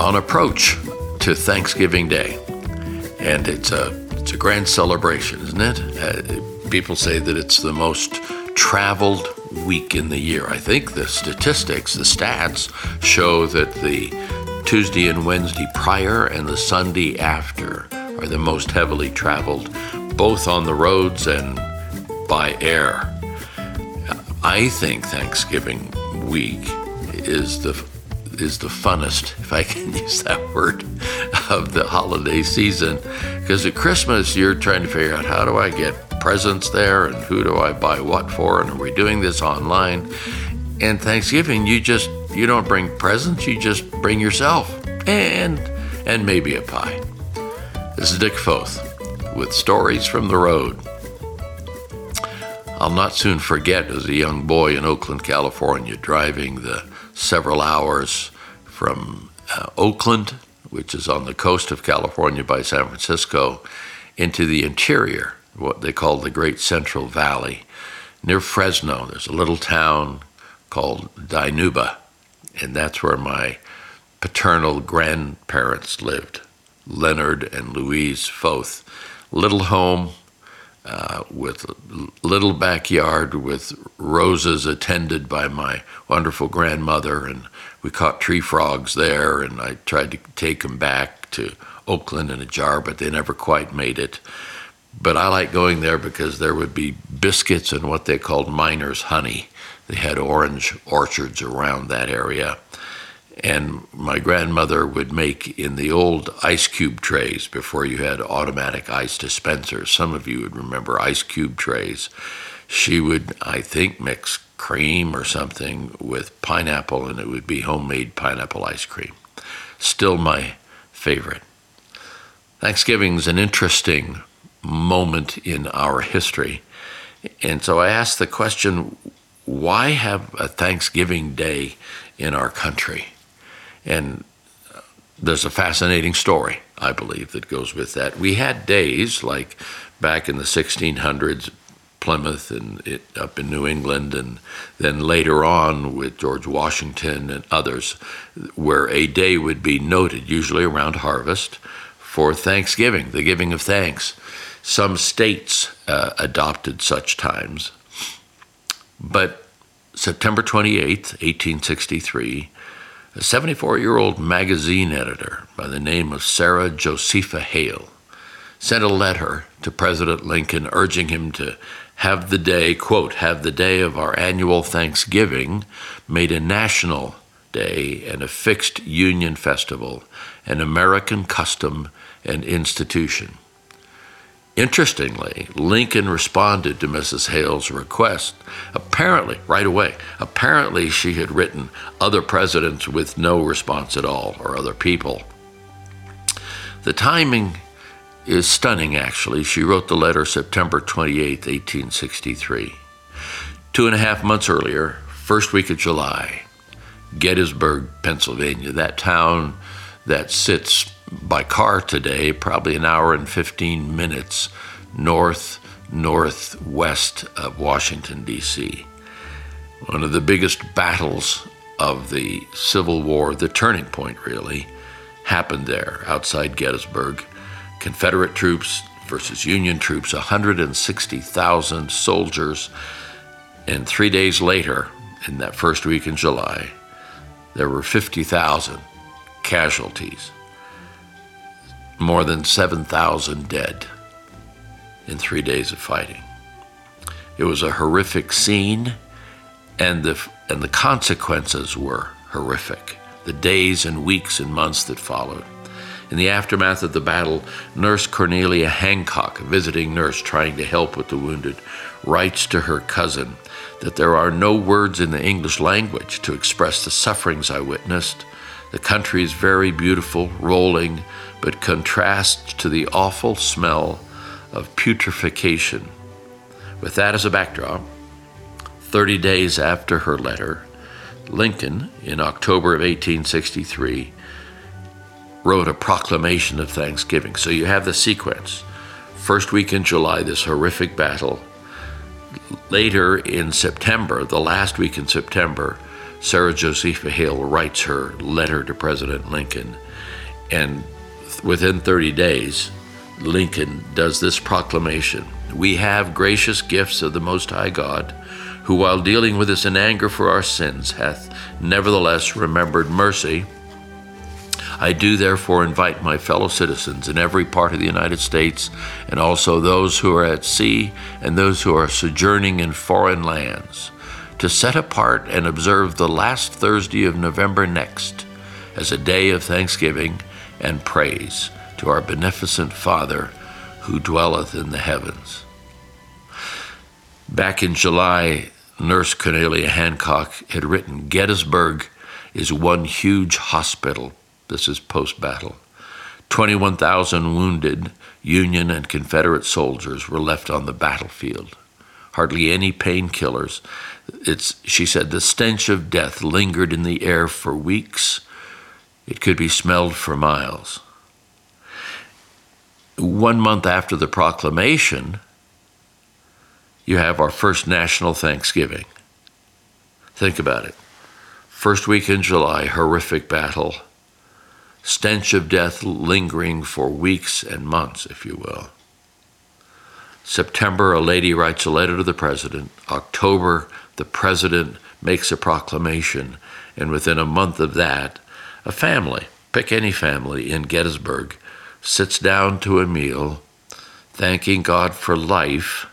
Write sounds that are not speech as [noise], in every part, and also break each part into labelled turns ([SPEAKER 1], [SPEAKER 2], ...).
[SPEAKER 1] on approach to Thanksgiving Day, and it's a it's a grand celebration, isn't it? Uh, people say that it's the most traveled week in the year. I think the statistics, the stats, show that the Tuesday and Wednesday prior and the Sunday after are the most heavily traveled, both on the roads and by air. I think Thanksgiving week is the is the funnest, if I can [laughs] use that word, of the holiday season. Because at Christmas, you're trying to figure out how do I get presents there and who do I buy what for, and are we doing this online? And Thanksgiving, you just you don't bring presents, you just bring yourself and and maybe a pie. This is Dick Foth with stories from the road. I'll not soon forget as a young boy in Oakland, California, driving the several hours from uh, Oakland, which is on the coast of California by San Francisco, into the interior, what they call the Great Central Valley. Near Fresno, there's a little town called Dinuba, and that's where my paternal grandparents lived, Leonard and Louise Foth. Little home uh, with a little backyard with roses attended by my wonderful grandmother, and we caught tree frogs there. And I tried to take them back to Oakland in a jar, but they never quite made it. But I like going there because there would be biscuits and what they called miner's honey. They had orange orchards around that area and my grandmother would make in the old ice cube trays before you had automatic ice dispensers. Some of you would remember ice cube trays. She would, I think, mix cream or something with pineapple, and it would be homemade pineapple ice cream. Still my favorite. Thanksgiving is an interesting moment in our history. And so I asked the question why have a Thanksgiving Day in our country? And there's a fascinating story, I believe, that goes with that. We had days like back in the 1600s, Plymouth and it, up in New England, and then later on with George Washington and others, where a day would be noted, usually around harvest, for Thanksgiving, the giving of thanks. Some states uh, adopted such times. But September 28th, 1863, a 74 year old magazine editor by the name of Sarah Josepha Hale sent a letter to President Lincoln urging him to have the day, quote, have the day of our annual Thanksgiving made a national day and a fixed Union festival, an American custom and institution. Interestingly, Lincoln responded to Mrs. Hale's request, apparently, right away. Apparently, she had written other presidents with no response at all, or other people. The timing is stunning, actually. She wrote the letter September 28, 1863. Two and a half months earlier, first week of July, Gettysburg, Pennsylvania, that town that sits by car today, probably an hour and 15 minutes north northwest of Washington, D.C. One of the biggest battles of the Civil War, the turning point really, happened there outside Gettysburg. Confederate troops versus Union troops, 160,000 soldiers. And three days later, in that first week in July, there were 50,000 casualties more than 7,000 dead in three days of fighting. It was a horrific scene, and the, and the consequences were horrific. The days and weeks and months that followed. In the aftermath of the battle, Nurse Cornelia Hancock, a visiting nurse trying to help with the wounded, writes to her cousin that there are no words in the English language to express the sufferings I witnessed. The country is very beautiful, rolling, but contrasts to the awful smell of putrefaction. With that as a backdrop, 30 days after her letter, Lincoln, in October of 1863, wrote a proclamation of thanksgiving. So you have the sequence. First week in July, this horrific battle. Later in September, the last week in September, Sarah Josepha Hale writes her letter to President Lincoln, and within 30 days, Lincoln does this proclamation We have gracious gifts of the Most High God, who, while dealing with us in anger for our sins, hath nevertheless remembered mercy. I do therefore invite my fellow citizens in every part of the United States, and also those who are at sea and those who are sojourning in foreign lands, to set apart and observe the last Thursday of November next as a day of thanksgiving and praise to our beneficent Father who dwelleth in the heavens. Back in July, Nurse Cornelia Hancock had written Gettysburg is one huge hospital. This is post battle. 21,000 wounded Union and Confederate soldiers were left on the battlefield. Hardly any painkillers. It's, she said, the stench of death lingered in the air for weeks. It could be smelled for miles one month after the proclamation, you have our first national Thanksgiving. Think about it. First week in July, horrific battle, stench of death lingering for weeks and months, if you will. September, a lady writes a letter to the president. October, the president makes a proclamation. And within a month of that, a family, pick any family in Gettysburg, sits down to a meal, thanking God for life,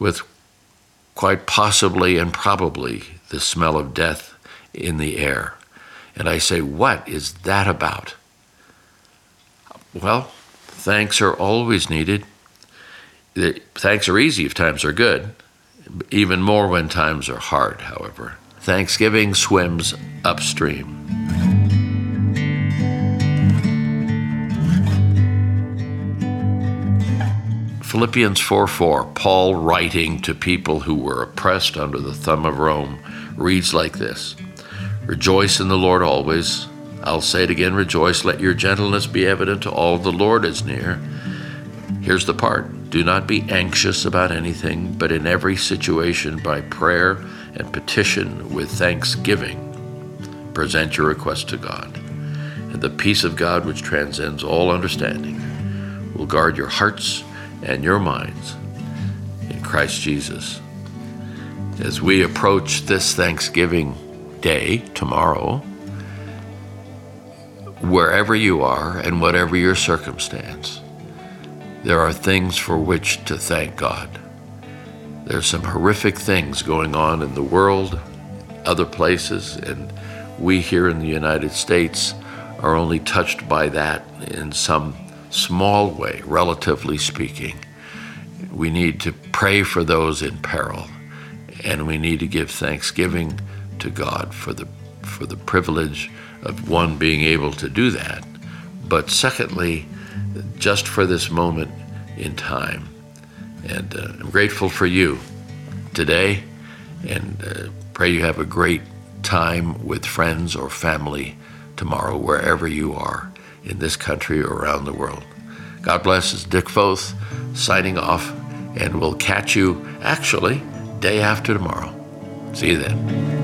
[SPEAKER 1] with quite possibly and probably the smell of death in the air. And I say, What is that about? Well, thanks are always needed. Thanks are easy if times are good, even more when times are hard, however. Thanksgiving swims upstream. Philippians 4 4, Paul writing to people who were oppressed under the thumb of Rome, reads like this Rejoice in the Lord always. I'll say it again rejoice. Let your gentleness be evident to all. The Lord is near. Here's the part do not be anxious about anything, but in every situation, by prayer and petition with thanksgiving, present your request to God. And the peace of God, which transcends all understanding, will guard your hearts and your minds in Christ Jesus. As we approach this Thanksgiving Day tomorrow, wherever you are and whatever your circumstance, there are things for which to thank God. There's some horrific things going on in the world, other places, and we here in the United States are only touched by that in some small way, relatively speaking. We need to pray for those in peril, and we need to give thanksgiving to God for the for the privilege of one being able to do that, but secondly, just for this moment in time. And uh, I'm grateful for you today, and uh, pray you have a great time with friends or family tomorrow, wherever you are in this country or around the world. God bless. It's Dick Foth signing off, and we'll catch you actually day after tomorrow. See you then.